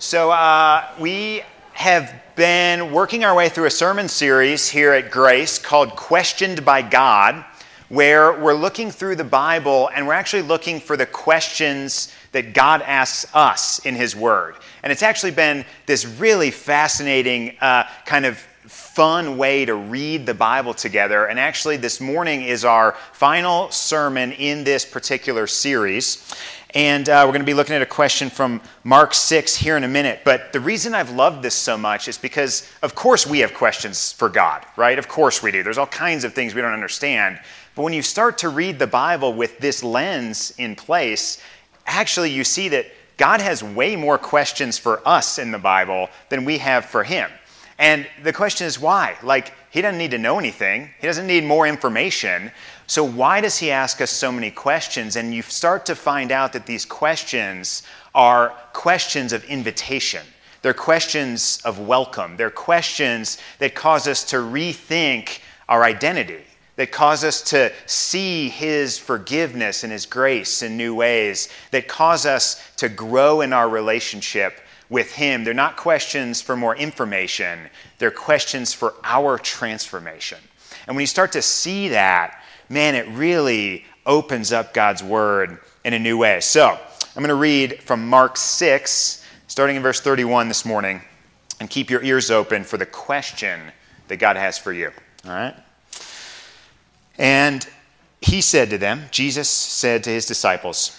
So, uh, we have been working our way through a sermon series here at Grace called Questioned by God, where we're looking through the Bible and we're actually looking for the questions that God asks us in His Word. And it's actually been this really fascinating uh, kind of fun way to read the Bible together. And actually, this morning is our final sermon in this particular series. And uh, we're going to be looking at a question from Mark 6 here in a minute. But the reason I've loved this so much is because, of course, we have questions for God, right? Of course we do. There's all kinds of things we don't understand. But when you start to read the Bible with this lens in place, actually you see that God has way more questions for us in the Bible than we have for Him. And the question is why? Like, He doesn't need to know anything, He doesn't need more information. So, why does he ask us so many questions? And you start to find out that these questions are questions of invitation. They're questions of welcome. They're questions that cause us to rethink our identity, that cause us to see His forgiveness and His grace in new ways, that cause us to grow in our relationship with Him. They're not questions for more information, they're questions for our transformation. And when you start to see that, man, it really opens up God's word in a new way. So I'm going to read from Mark 6, starting in verse 31 this morning, and keep your ears open for the question that God has for you. All right? And he said to them, Jesus said to his disciples,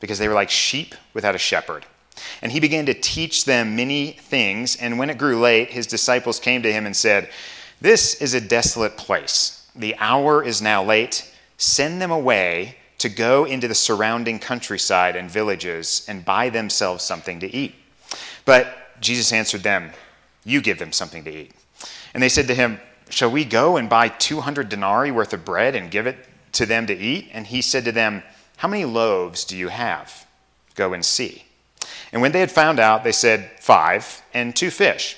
because they were like sheep without a shepherd. And he began to teach them many things. And when it grew late, his disciples came to him and said, This is a desolate place. The hour is now late send them away to go into the surrounding countryside and villages and buy themselves something to eat. But Jesus answered them, You give them something to eat. And they said to him, Shall we go and buy 200 denarii worth of bread and give it to them to eat? And he said to them, How many loaves do you have? Go and see. And when they had found out, they said, Five and two fish.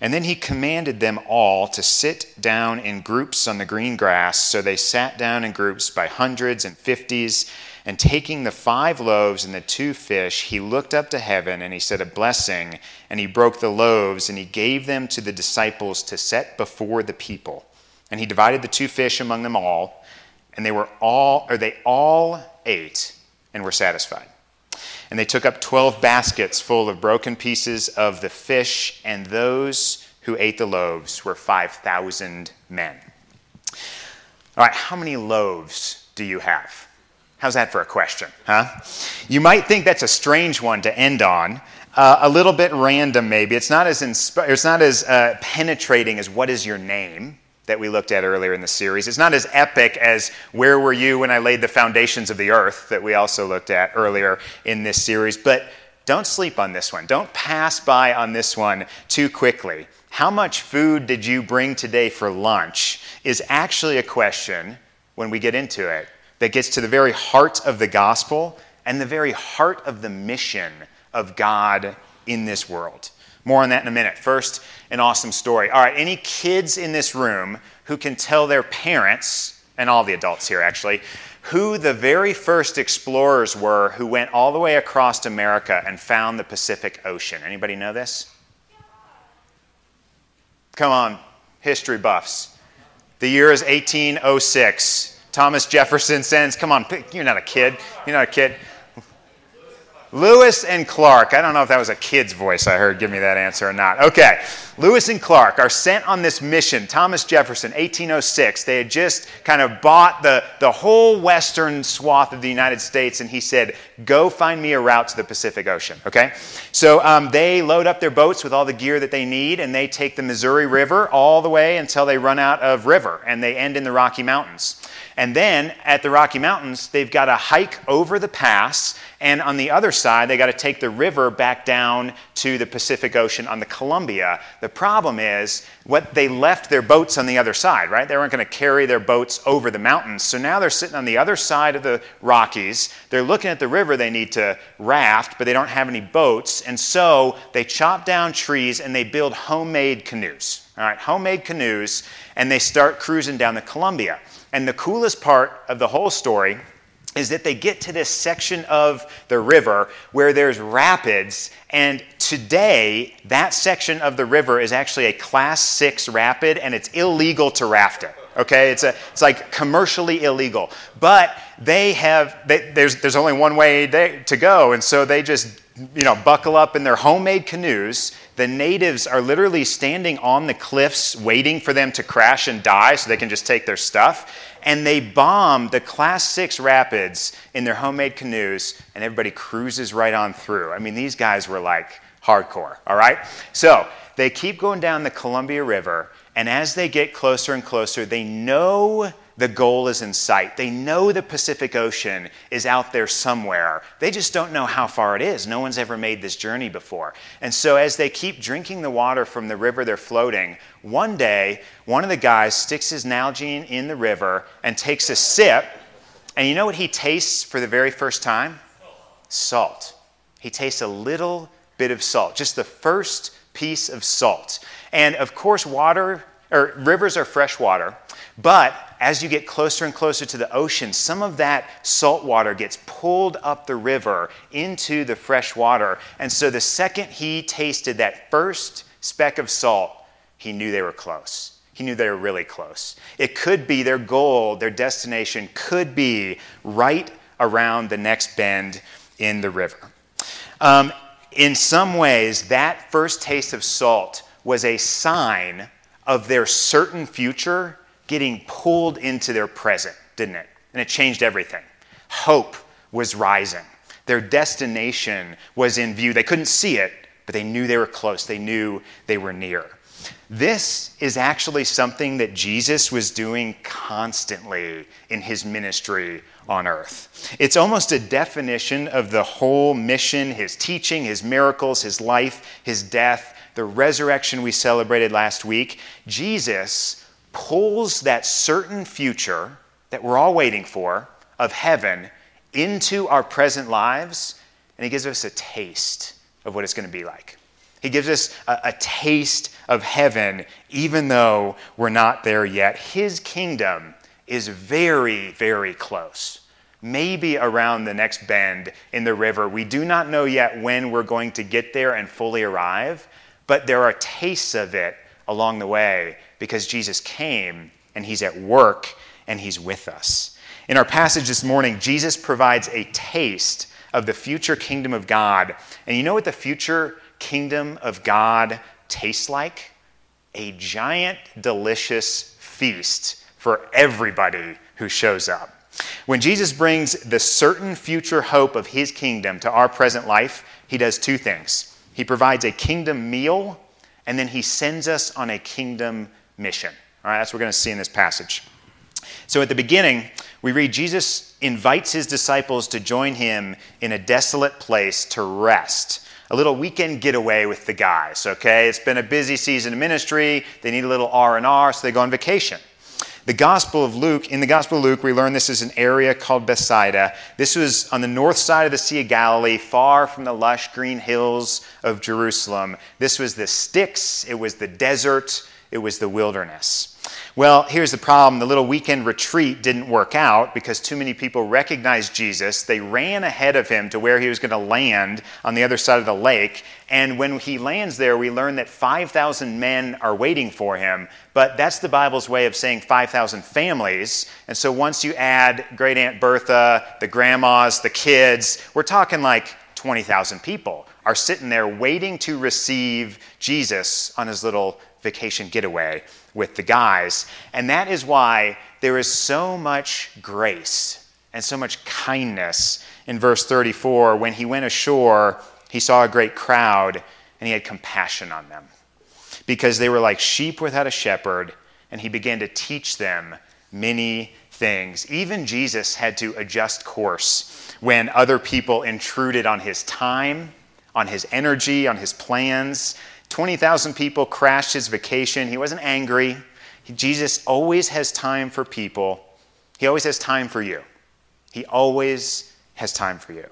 And then he commanded them all to sit down in groups on the green grass. So they sat down in groups by hundreds and fifties. And taking the five loaves and the two fish, he looked up to heaven and he said a blessing. And he broke the loaves and he gave them to the disciples to set before the people. And he divided the two fish among them all. And they were all, or they all ate and were satisfied. And they took up 12 baskets full of broken pieces of the fish, and those who ate the loaves were 5,000 men. All right, how many loaves do you have? How's that for a question, huh? You might think that's a strange one to end on. Uh, a little bit random, maybe. It's not as, insp- it's not as uh, penetrating as what is your name? That we looked at earlier in the series. It's not as epic as Where Were You When I Laid the Foundations of the Earth that we also looked at earlier in this series, but don't sleep on this one. Don't pass by on this one too quickly. How much food did you bring today for lunch is actually a question when we get into it that gets to the very heart of the gospel and the very heart of the mission of God in this world. More on that in a minute. First, an awesome story. All right, any kids in this room who can tell their parents, and all the adults here actually, who the very first explorers were who went all the way across America and found the Pacific Ocean? Anybody know this? Come on, history buffs. The year is 1806. Thomas Jefferson sends, come on, you're not a kid. You're not a kid. Lewis and Clark. I don't know if that was a kid's voice I heard give me that answer or not. Okay. Lewis and Clark are sent on this mission. Thomas Jefferson, 1806. They had just kind of bought the, the whole western swath of the United States, and he said, Go find me a route to the Pacific Ocean. Okay? So um, they load up their boats with all the gear that they need, and they take the Missouri River all the way until they run out of river, and they end in the Rocky Mountains. And then at the Rocky Mountains, they've got to hike over the pass And on the other side, they got to take the river back down to the Pacific Ocean on the Columbia. The problem is, what they left their boats on the other side, right? They weren't going to carry their boats over the mountains. So now they're sitting on the other side of the Rockies. They're looking at the river they need to raft, but they don't have any boats. And so they chop down trees and they build homemade canoes. All right, homemade canoes, and they start cruising down the Columbia. And the coolest part of the whole story is that they get to this section of the river where there's rapids, and today that section of the river is actually a class six rapid, and it's illegal to raft it. Okay, it's, a, it's like commercially illegal. But they have, they, there's, there's only one way they, to go, and so they just you know, buckle up in their homemade canoes. The natives are literally standing on the cliffs waiting for them to crash and die so they can just take their stuff and they bomb the class six rapids in their homemade canoes, and everybody cruises right on through. I mean, these guys were like hardcore, all right? So they keep going down the Columbia River, and as they get closer and closer, they know the goal is in sight. They know the Pacific Ocean is out there somewhere. They just don't know how far it is. No one's ever made this journey before. And so, as they keep drinking the water from the river they're floating, one day, one of the guys sticks his Nalgene in the river and takes a sip. And you know what he tastes for the very first time? Salt. He tastes a little bit of salt, just the first piece of salt. And of course, water or rivers are fresh water. But as you get closer and closer to the ocean, some of that salt water gets pulled up the river into the fresh water. And so the second he tasted that first speck of salt, he knew they were close. He knew they were really close. It could be their goal, their destination could be right around the next bend in the river. Um, in some ways, that first taste of salt was a sign of their certain future getting pulled into their present, didn't it? And it changed everything. Hope was rising. Their destination was in view. They couldn't see it, but they knew they were close. They knew they were near. This is actually something that Jesus was doing constantly in his ministry on earth. It's almost a definition of the whole mission, his teaching, his miracles, his life, his death, the resurrection we celebrated last week. Jesus pulls that certain future that we're all waiting for of heaven into our present lives, and He gives us a taste of what it's going to be like. He gives us a, a, taste of heaven, even though we're not there yet. His kingdom is very, very close. Maybe around the next bend in the river. We do not know yet when we're going to get there and fully arrive, but there are tastes of it along the way because Jesus came and he's at work and he's with us. In our passage this morning, Jesus provides a taste of the future kingdom of God. And you know what the future kingdom of God tastes like? A giant, delicious feast for everybody who shows up. When Jesus brings the certain future hope of his kingdom to our present life, he does two things. He provides a kingdom meal, and then he sends us on a kingdom mission. All right, that's what we're going to see in this passage. So at the beginning, we read Jesus invites his disciples to join him in a desolate place to rest. A little weekend getaway with the guys, okay? It's been a busy season of ministry. They need a little R&R, so they go on vacation. The Gospel of Luke, in the Gospel of Luke, we learn this is an area called Bethsaida. This was on the north side of the Sea of Galilee, far from the lush green hills of Jerusalem. This was the sticks, it was the desert, it was the wilderness. Well, here's the problem the little weekend retreat didn't work out because too many people recognized Jesus. They ran ahead of him to where he was going to land on the other side of the lake. And when he lands there, we learn that 5,000 men are waiting for him. But that's the Bible's way of saying 5,000 families. And so once you add great Aunt Bertha, the grandmas, the kids, we're talking like 20,000 people are sitting there waiting to receive Jesus on his little vacation getaway with the guys. And that is why there is so much grace and so much kindness in verse 34. When he went ashore, he saw a great crowd and he had compassion on them because they were like sheep without a shepherd, and he began to teach them many things. Even Jesus had to adjust course when other people intruded on his time, on his energy, on his plans. 20,000 people crashed his vacation. He wasn't angry. Jesus always has time for people. He always has time for you. He always has time for you.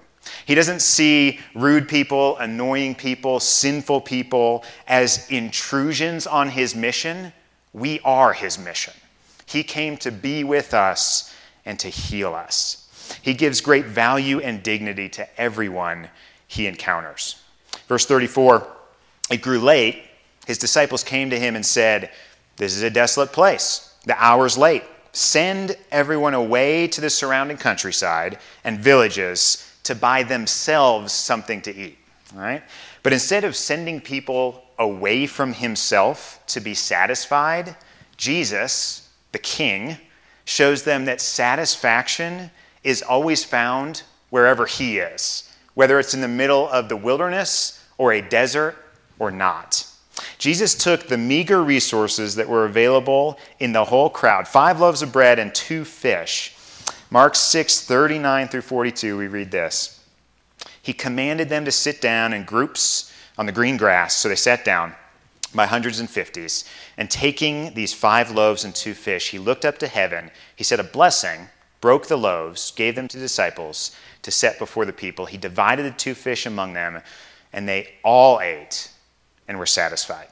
He doesn't see rude people, annoying people, sinful people as intrusions on his mission. We are his mission. He came to be with us and to heal us. He gives great value and dignity to everyone he encounters. Verse 34 It grew late. His disciples came to him and said, This is a desolate place. The hour's late. Send everyone away to the surrounding countryside and villages to buy themselves something to eat. All right? But instead of sending people away from himself to be satisfied, Jesus, the king, shows them that satisfaction is always found wherever he is, whether it's in the middle of the wilderness or a desert or not. Jesus took the meager resources that were available in the whole crowd five loaves of bread and two fish Mark 6, 39 through 42, we read this. He commanded them to sit down in groups on the green grass, so they sat down by hundreds and fifties. And taking these five loaves and two fish, he looked up to heaven. He said a blessing, broke the loaves, gave them to disciples to set before the people. He divided the two fish among them, and they all ate and were satisfied.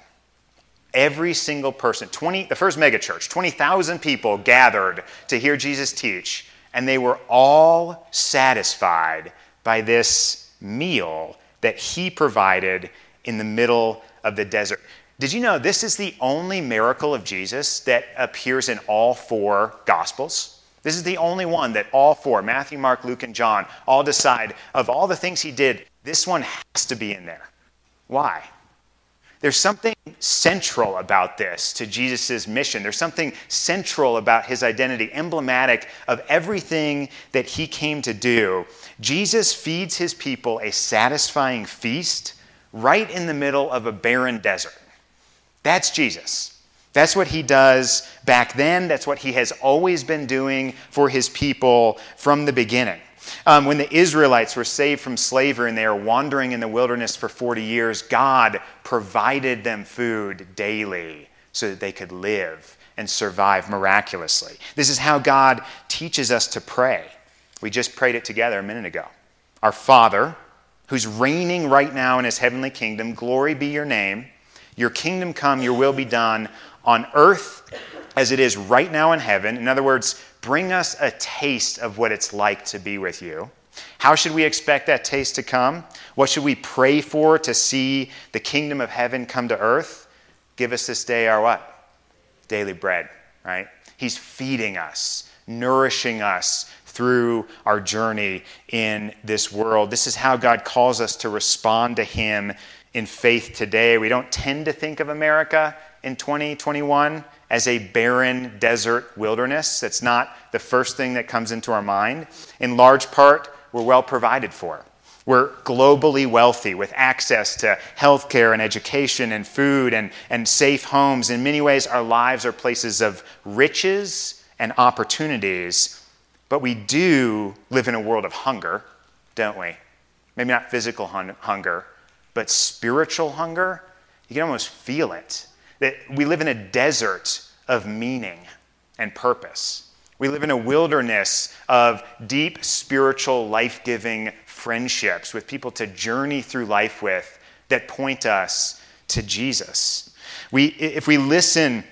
Every single person, 20, the first megachurch, 20,000 people gathered to hear Jesus teach and they were all satisfied by this meal that he provided in the middle of the desert. Did you know this is the only miracle of Jesus that appears in all four Gospels? This is the only one that all four, Matthew, Mark, Luke, and John, all decide of all the things he did, this one has to be in there. Why? There's something central about this to Jesus' mission. There's something central about his identity, emblematic of everything that he came to do. Jesus feeds his people a satisfying feast right in the middle of a barren desert. That's Jesus. That's what he does back then. That's what he has always been doing for his people from the beginning. Um, when the Israelites were saved from slavery and they were wandering in the wilderness for 40 years, God provided them food daily so that they could live and survive miraculously. This is how God teaches us to pray. We just prayed it together a minute ago. Our Father, who's reigning right now in his heavenly kingdom, glory be your name. Your kingdom come, your will be done on earth as it is right now in heaven. In other words, bring us a taste of what it's like to be with you. How should we expect that taste to come? What should we pray for to see the kingdom of heaven come to earth? Give us this day our what? Daily bread, right? He's feeding us, nourishing us through our journey in this world. This is how God calls us to respond to Him in faith today. We don't tend to think of America in 2021 as a barren desert wilderness. That's not the first thing that comes into our mind. In large part, we're well provided for. We're globally wealthy with access to healthcare and education and food and, and safe homes. In many ways, our lives are places of riches and opportunities. But we do live in a world of hunger, don't we? Maybe not physical hun- hunger, but spiritual hunger. You can almost feel it. That we live in a desert of meaning and purpose. We live in a wilderness of deep spiritual, life giving friendships with people to journey through life with that point us to Jesus. We, if we listen,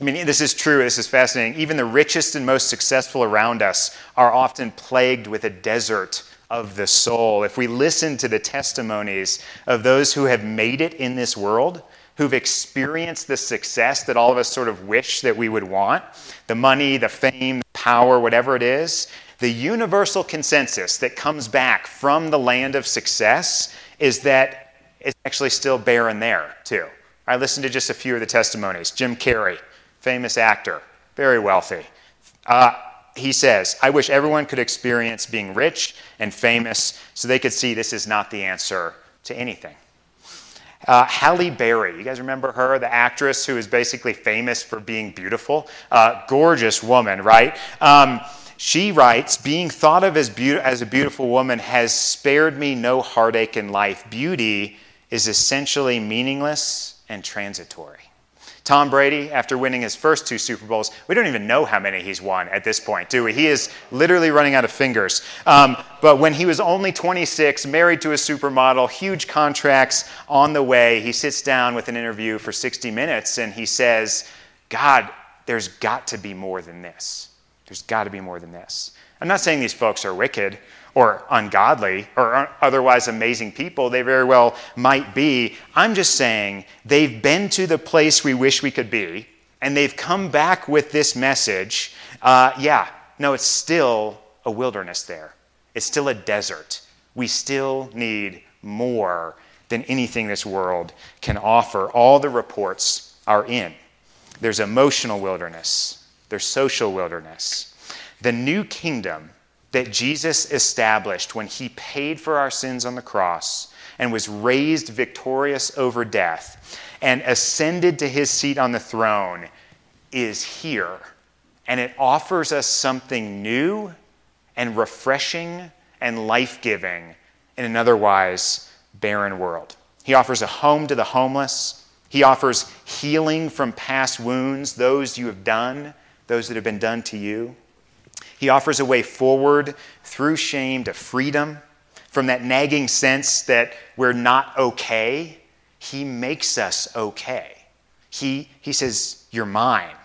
I mean, this is true, this is fascinating. Even the richest and most successful around us are often plagued with a desert of the soul. If we listen to the testimonies of those who have made it in this world, who've experienced the success that all of us sort of wish that we would want the money, the fame, the power, whatever it is the universal consensus that comes back from the land of success is that it's actually still barren there, too. I listened to just a few of the testimonies. Jim Carrey, famous actor, very wealthy. Uh, he says, I wish everyone could experience being rich and famous so they could see this is not the answer to anything. Uh, Halle Berry, you guys remember her, the actress who is basically famous for being beautiful? Uh, gorgeous woman, right? Um, she writes, Being thought of as, be- as a beautiful woman has spared me no heartache in life. Beauty is essentially meaningless and transitory. Tom Brady, after winning his first two Super Bowls, we don't even know how many he's won at this point, do we? He is literally running out of fingers. Um, but when he was only 26, married to a supermodel, huge contracts on the way, he sits down with an interview for 60 minutes and he says, God, there's got to be more than this. There's got to be more than this. I'm not saying these folks are wicked or ungodly or otherwise amazing people. They very well might be. I'm just saying they've been to the place we wish we could be, and they've come back with this message. Uh, yeah, no, it's still a wilderness there, it's still a desert. We still need more than anything this world can offer. All the reports are in. There's emotional wilderness, there's social wilderness. The new kingdom that Jesus established when he paid for our sins on the cross and was raised victorious over death and ascended to his seat on the throne is here. And it offers us something new and refreshing and life giving in an otherwise barren world. He offers a home to the homeless. He offers healing from past wounds, those you have done, those that have been done to you. He offers a way forward through shame to freedom from that nagging sense that we're not okay. He makes us okay. He, he says, You're mine.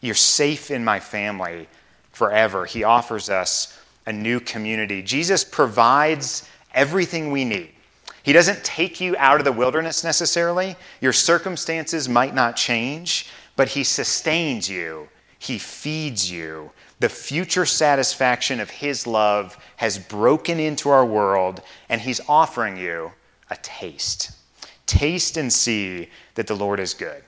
You're safe in my family forever. He offers us a new community. Jesus provides everything we need. He doesn't take you out of the wilderness necessarily. Your circumstances might not change, but He sustains you, He feeds you, the future satisfaction of His love has broken into our world, and He's offering you a taste. Taste and see that the Lord is good.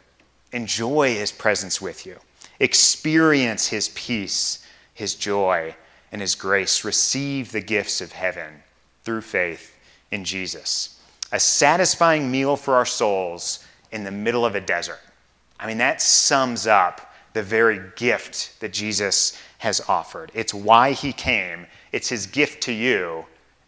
Enjoy His presence with you. Experience His peace, His joy, and His grace. Receive the gifts of heaven through faith in Jesus. A satisfying meal for our souls in the middle of a desert. I mean, that sums up the very gift that Jesus has offered. It's why he came, it's his gift to you,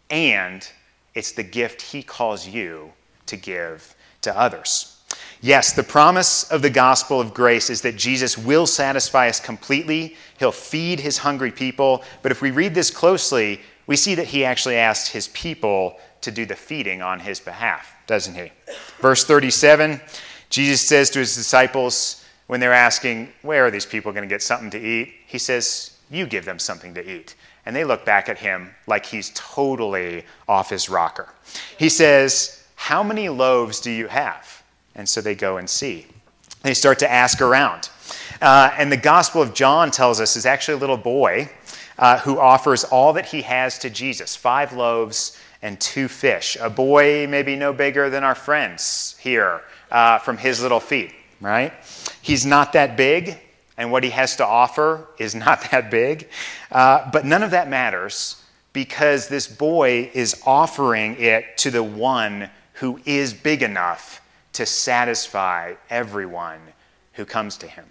and it's the gift he calls you to give to others. Yes, the promise of the gospel of grace is that Jesus will satisfy us completely. He'll feed his hungry people. But if we read this closely, we see that he actually asked his people to do the feeding on his behalf, doesn't he? Verse 37, Jesus says to his disciples, when they're asking, Where are these people going to get something to eat? He says, You give them something to eat. And they look back at him like he's totally off his rocker. He says, How many loaves do you have? And so they go and see. They start to ask around. Uh, and the Gospel of John tells us is actually a little boy uh, who offers all that he has to Jesus five loaves and two fish. A boy maybe no bigger than our friends here uh, from his little feet right? He's not that big, and what he has to offer is not that big. Uh, but none of that matters because this boy is offering it to the one who is big enough to satisfy everyone who comes to him.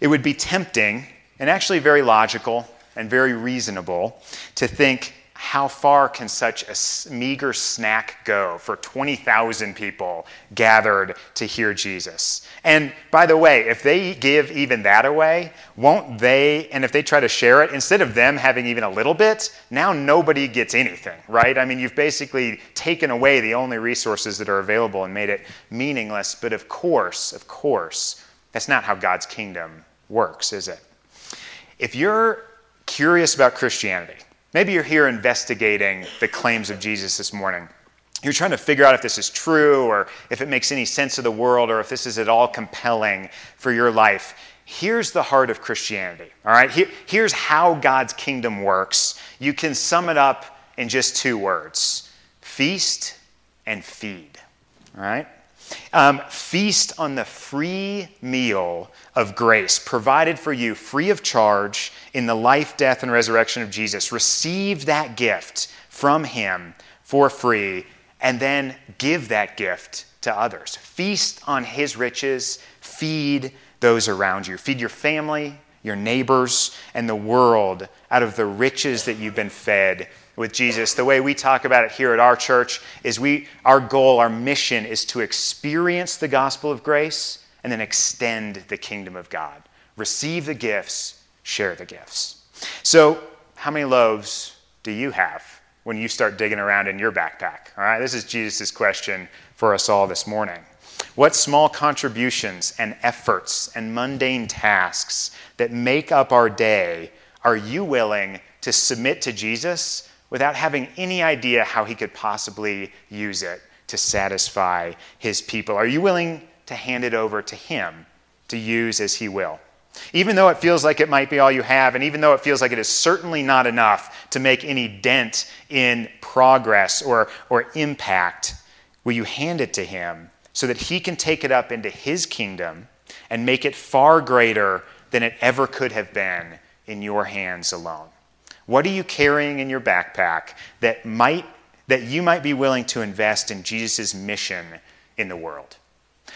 It would be tempting and actually very logical and very reasonable to think how far can such a meager snack go for 20,000 people gathered to hear Jesus? And by the way, if they give even that away, won't they, and if they try to share it, instead of them having even a little bit, now nobody gets anything, right? I mean, you've basically taken away the only resources that are available and made it meaningless. But of course, of course, that's not how God's kingdom works, is it? If you're curious about Christianity, Maybe you're here investigating the claims of Jesus this morning. You're trying to figure out if this is true or if it makes any sense of the world or if this is at all compelling for your life. Here's the heart of Christianity, all right? Here, here's how God's kingdom works. You can sum it up in just two words feast and feed, all right? Um, feast on the free meal of grace provided for you free of charge in the life, death, and resurrection of Jesus. Receive that gift from Him for free and then give that gift to others. Feast on his riches, feed those around you. Feed your family, your neighbors, and the world out of the riches that you've been fed with Jesus. The way we talk about it here at our church is we our goal, our mission is to experience the gospel of grace and then extend the kingdom of God. Receive the gifts, share the gifts. So, how many loaves do you have when you start digging around in your backpack? All right, this is Jesus' question for us all this morning. What small contributions and efforts and mundane tasks that make up our day are you willing to submit to Jesus without having any idea how he could possibly use it to satisfy his people? Are you willing to hand it over to him to use as he will? Even though it feels like it might be all you have, and even though it feels like it is certainly not enough to make any dent in progress or, or impact, will you hand it to him so that he can take it up into his kingdom and make it far greater than it ever could have been in your hands alone? What are you carrying in your backpack that might that you might be willing to invest in Jesus' mission in the world?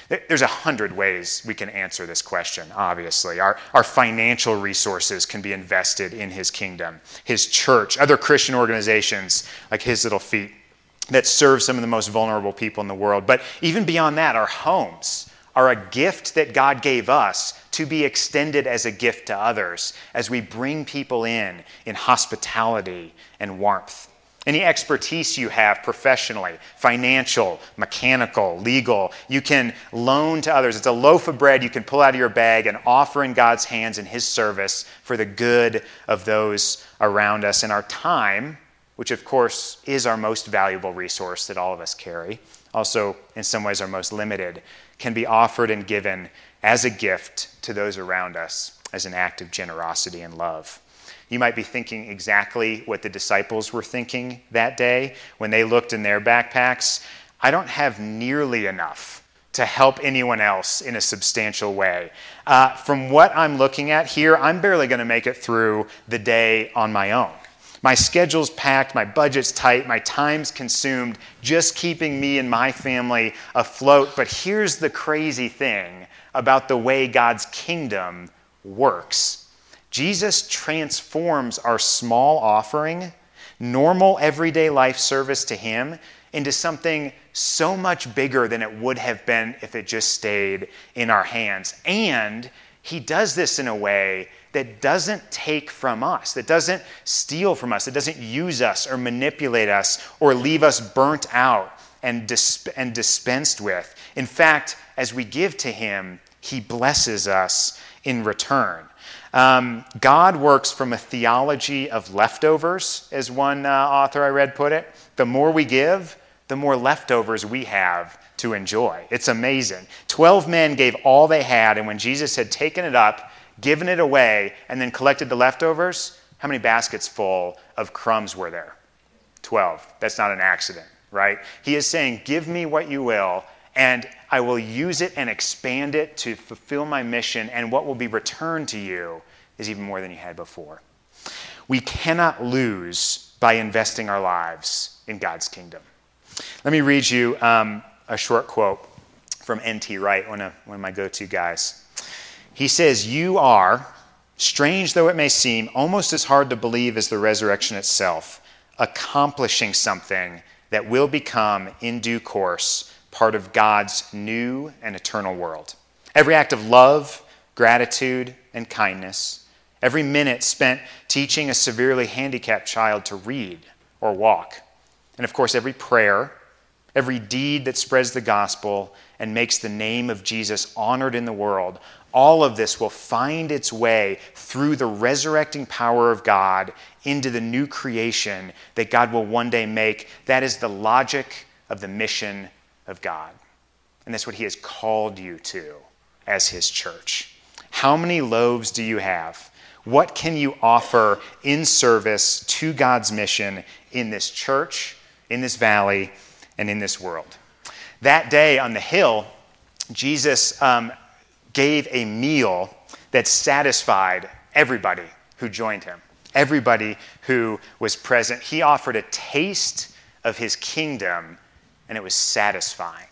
There's a hundred ways we can answer this question, obviously. Our, our financial resources can be invested in his kingdom, his church, other Christian organizations like His Little Feet that serve some of the most vulnerable people in the world. But even beyond that, our homes are a gift that God gave us to be extended as a gift to others as we bring people in in hospitality and warmth. Any expertise you have professionally, financial, mechanical, legal, you can loan to others. It's a loaf of bread you can pull out of your bag and offer in God's hands in His service for the good of those around us. And our time which of course is our most valuable resource that all of us carry, also in some ways our most limited, can be offered and given as a gift to those around us as an act of generosity and love. You might be thinking exactly what the disciples were thinking that day when they looked in their backpacks. I don't have nearly enough to help anyone else in a substantial way. Uh, from what I'm looking at here, I'm barely going to make it through the day on my own. My schedule's packed, my budget's tight, my time's consumed, just keeping me and my family afloat. But here's the crazy thing about the way God's kingdom works Jesus transforms our small offering, normal everyday life service to Him, into something so much bigger than it would have been if it just stayed in our hands. And He does this in a way that doesn't take from us, that doesn't steal from us, that doesn't use us or manipulate us or leave us burnt out and, disp- and dispensed with. In fact, as we give to Him, He blesses us in return. Um, God works from a theology of leftovers, as one uh, author I read put it. The more we give, the more leftovers we have to enjoy. It's amazing. Twelve men gave all they had, and when Jesus had taken it up, given it away, and then collected the leftovers, how many baskets full of crumbs were there? 12. That's not an accident, right? He is saying, Give me what you will, and I will use it and expand it to fulfill my mission, and what will be returned to you is even more than you had before. We cannot lose by investing our lives in God's kingdom. Let me read you um, a short quote from N.T. Wright, one of, one of my go to guys. He says, You are, strange though it may seem, almost as hard to believe as the resurrection itself, accomplishing something that will become, in due course, part of God's new and eternal world. Every act of love, gratitude, and kindness, every minute spent teaching a severely handicapped child to read or walk, and of course, every prayer, every deed that spreads the gospel and makes the name of Jesus honored in the world, all of this will find its way through the resurrecting power of God into the new creation that God will one day make. That is the logic of the mission of God. And that's what He has called you to as His church. How many loaves do you have? What can you offer in service to God's mission in this church, in this valley, and in this world? That day on the hill, Jesus um, gave a meal that satisfied everybody who joined him, everybody who was present. He offered a taste of his kingdom, and it was satisfying.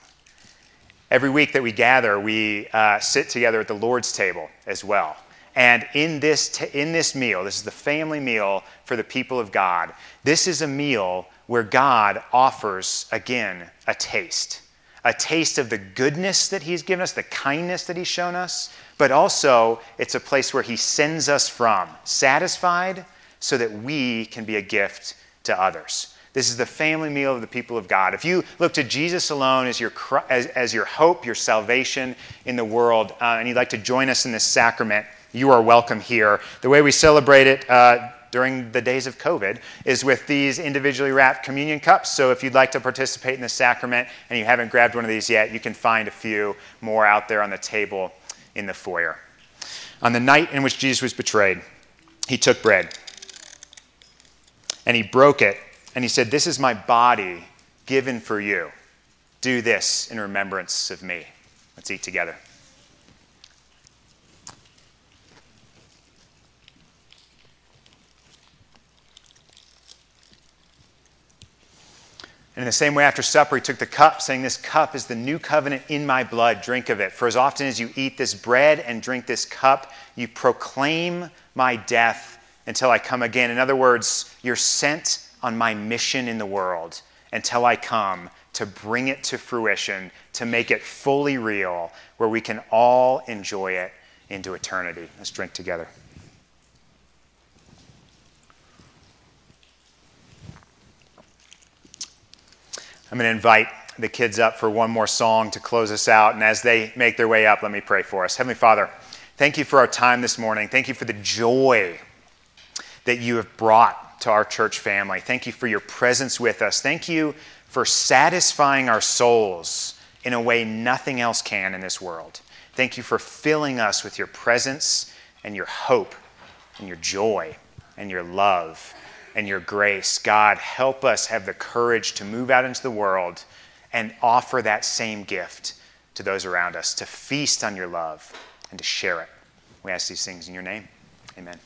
Every week that we gather, we uh, sit together at the Lord's table as well. And in this, t- in this meal, this is the family meal for the people of God. This is a meal where God offers, again, a taste a taste of the goodness that He's given us, the kindness that He's shown us, but also it's a place where He sends us from, satisfied so that we can be a gift to others. This is the family meal of the people of God. If you look to Jesus alone as your, as, as your hope, your salvation in the world, uh, and you'd like to join us in this sacrament, you are welcome here. The way we celebrate it uh, during the days of COVID is with these individually wrapped communion cups. So if you'd like to participate in the sacrament and you haven't grabbed one of these yet, you can find a few more out there on the table in the foyer. On the night in which Jesus was betrayed, he took bread and he broke it and he said, This is my body given for you. Do this in remembrance of me. Let's eat together. And in the same way, after supper, he took the cup, saying, This cup is the new covenant in my blood. Drink of it. For as often as you eat this bread and drink this cup, you proclaim my death until I come again. In other words, you're sent on my mission in the world until I come to bring it to fruition, to make it fully real, where we can all enjoy it into eternity. Let's drink together. I'm going to invite the kids up for one more song to close us out. And as they make their way up, let me pray for us. Heavenly Father, thank you for our time this morning. Thank you for the joy that you have brought to our church family. Thank you for your presence with us. Thank you for satisfying our souls in a way nothing else can in this world. Thank you for filling us with your presence and your hope and your joy and your love and your grace. God, help us have the courage to move out into the world and offer that same gift to those around us, to feast on your love and to share it. We ask these things in your name. Amen.